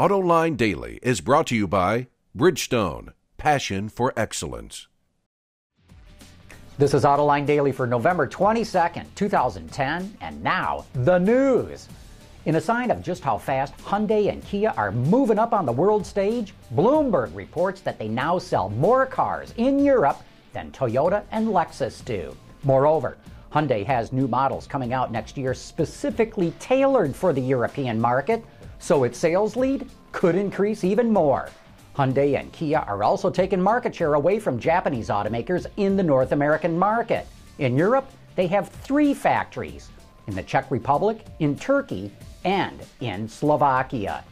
AutoLine Daily is brought to you by Bridgestone, passion for excellence. This is Autoline Daily for November 22nd, 2010, and now the news. In a sign of just how fast Hyundai and Kia are moving up on the world stage, Bloomberg reports that they now sell more cars in Europe than Toyota and Lexus do. Moreover, Hyundai has new models coming out next year specifically tailored for the European market, so its sales lead could increase even more. Hyundai and Kia are also taking market share away from Japanese automakers in the North American market. In Europe, they have three factories in the Czech Republic, in Turkey, and in Slovakia.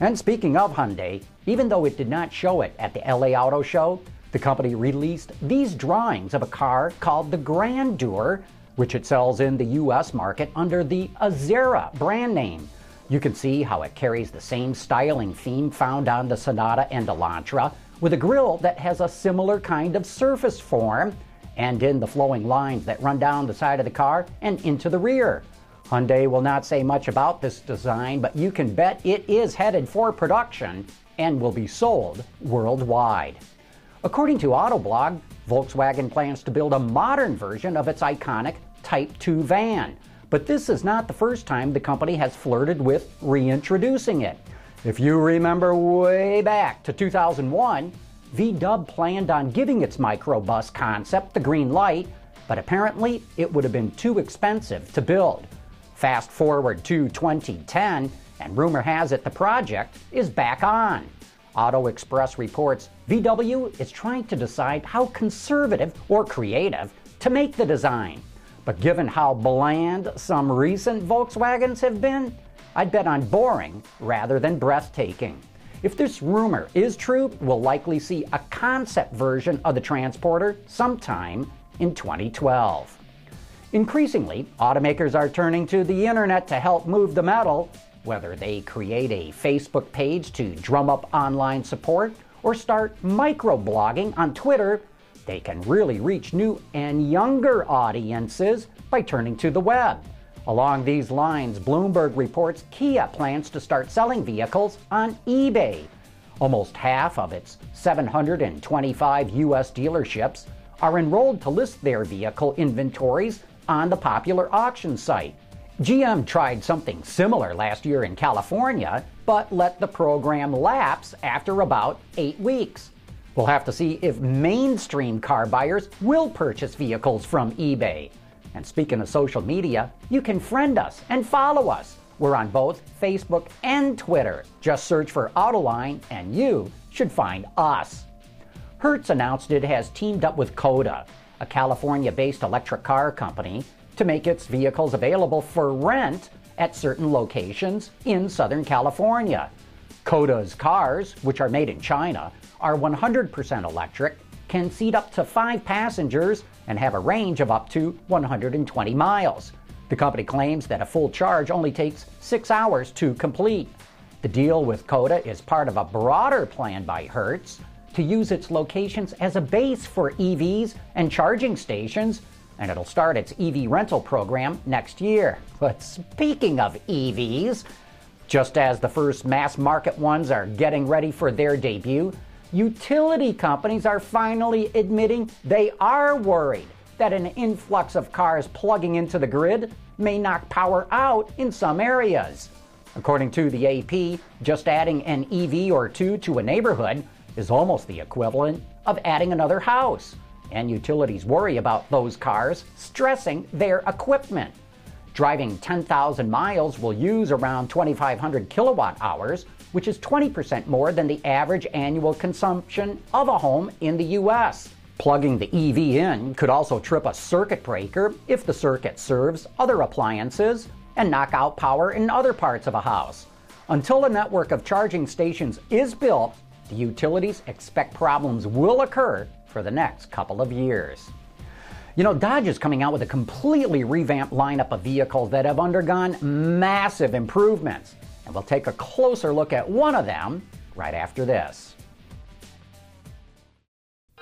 And speaking of Hyundai, even though it did not show it at the LA Auto Show, the company released these drawings of a car called the Grandeur, which it sells in the US market under the Azera brand name. You can see how it carries the same styling theme found on the Sonata and Elantra, with a grille that has a similar kind of surface form, and in the flowing lines that run down the side of the car and into the rear. Hyundai will not say much about this design, but you can bet it is headed for production and will be sold worldwide. According to Autoblog, Volkswagen plans to build a modern version of its iconic Type 2 van. But this is not the first time the company has flirted with reintroducing it. If you remember way back to 2001, VW planned on giving its microbus concept the green light, but apparently it would have been too expensive to build. Fast forward to 2010, and rumor has it the project is back on. Auto Express reports VW is trying to decide how conservative or creative to make the design. But given how bland some recent Volkswagens have been, I'd bet on boring rather than breathtaking. If this rumor is true, we'll likely see a concept version of the Transporter sometime in 2012. Increasingly, automakers are turning to the internet to help move the metal, whether they create a Facebook page to drum up online support or start microblogging on Twitter, they can really reach new and younger audiences by turning to the web. Along these lines, Bloomberg reports Kia plans to start selling vehicles on eBay. Almost half of its 725 U.S. dealerships are enrolled to list their vehicle inventories on the popular auction site. GM tried something similar last year in California, but let the program lapse after about eight weeks. We'll have to see if mainstream car buyers will purchase vehicles from eBay. And speaking of social media, you can friend us and follow us. We're on both Facebook and Twitter. Just search for Autoline and you should find us. Hertz announced it has teamed up with Coda, a California based electric car company, to make its vehicles available for rent at certain locations in Southern California. Coda's cars, which are made in China, are 100% electric, can seat up to five passengers, and have a range of up to 120 miles. The company claims that a full charge only takes six hours to complete. The deal with Coda is part of a broader plan by Hertz to use its locations as a base for EVs and charging stations, and it'll start its EV rental program next year. But speaking of EVs, just as the first mass market ones are getting ready for their debut, utility companies are finally admitting they are worried that an influx of cars plugging into the grid may knock power out in some areas. According to the AP, just adding an EV or two to a neighborhood is almost the equivalent of adding another house. And utilities worry about those cars stressing their equipment. Driving 10,000 miles will use around 2,500 kilowatt hours, which is 20% more than the average annual consumption of a home in the U.S. Plugging the EV in could also trip a circuit breaker if the circuit serves other appliances and knock out power in other parts of a house. Until a network of charging stations is built, the utilities expect problems will occur for the next couple of years. You know, Dodge is coming out with a completely revamped lineup of vehicles that have undergone massive improvements. And we'll take a closer look at one of them right after this.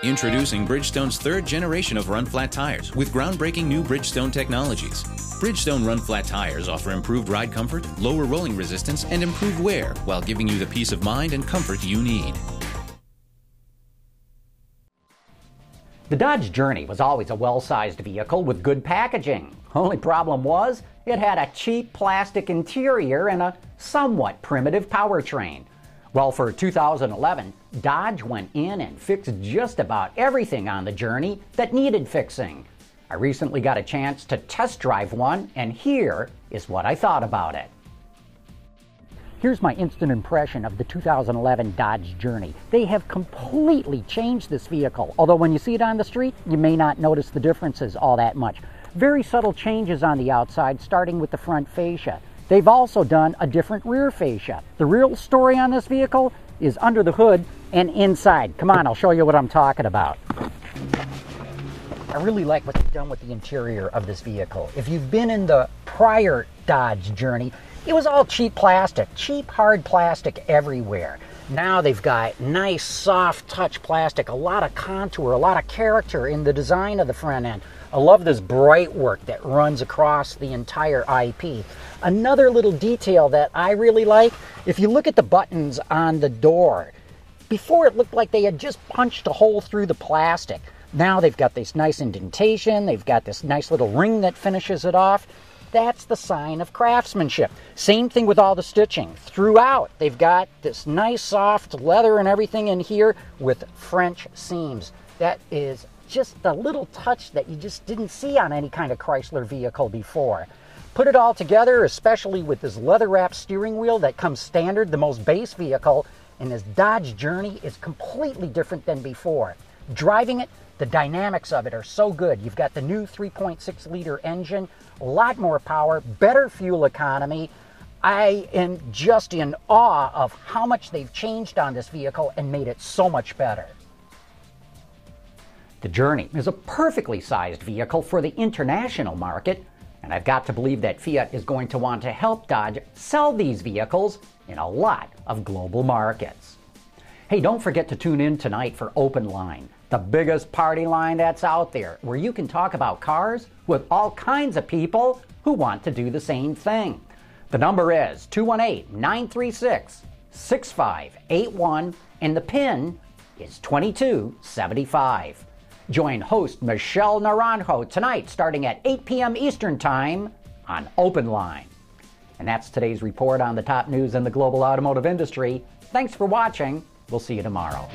Introducing Bridgestone's third generation of run flat tires with groundbreaking new Bridgestone technologies. Bridgestone run flat tires offer improved ride comfort, lower rolling resistance, and improved wear while giving you the peace of mind and comfort you need. The Dodge Journey was always a well sized vehicle with good packaging. Only problem was, it had a cheap plastic interior and a somewhat primitive powertrain. Well, for 2011, Dodge went in and fixed just about everything on the Journey that needed fixing. I recently got a chance to test drive one, and here is what I thought about it. Here's my instant impression of the 2011 Dodge Journey. They have completely changed this vehicle, although when you see it on the street, you may not notice the differences all that much. Very subtle changes on the outside, starting with the front fascia. They've also done a different rear fascia. The real story on this vehicle is under the hood and inside. Come on, I'll show you what I'm talking about. I really like what they've done with the interior of this vehicle. If you've been in the prior Dodge Journey, it was all cheap plastic, cheap hard plastic everywhere. Now they've got nice soft touch plastic, a lot of contour, a lot of character in the design of the front end. I love this bright work that runs across the entire IP. Another little detail that I really like, if you look at the buttons on the door, before it looked like they had just punched a hole through the plastic. Now they've got this nice indentation, they've got this nice little ring that finishes it off. That's the sign of craftsmanship. Same thing with all the stitching. Throughout, they've got this nice soft leather and everything in here with French seams. That is just the little touch that you just didn't see on any kind of Chrysler vehicle before. Put it all together, especially with this leather wrapped steering wheel that comes standard, the most base vehicle, and this Dodge Journey is completely different than before. Driving it, the dynamics of it are so good. You've got the new 3.6 liter engine, a lot more power, better fuel economy. I am just in awe of how much they've changed on this vehicle and made it so much better. The Journey is a perfectly sized vehicle for the international market, and I've got to believe that Fiat is going to want to help Dodge sell these vehicles in a lot of global markets. Hey, don't forget to tune in tonight for Open Line, the biggest party line that's out there, where you can talk about cars with all kinds of people who want to do the same thing. The number is 218 936 6581, and the PIN is 2275. Join host Michelle Naranjo tonight starting at 8 p.m. Eastern Time on Open Line. And that's today's report on the top news in the global automotive industry. Thanks for watching. We'll see you tomorrow.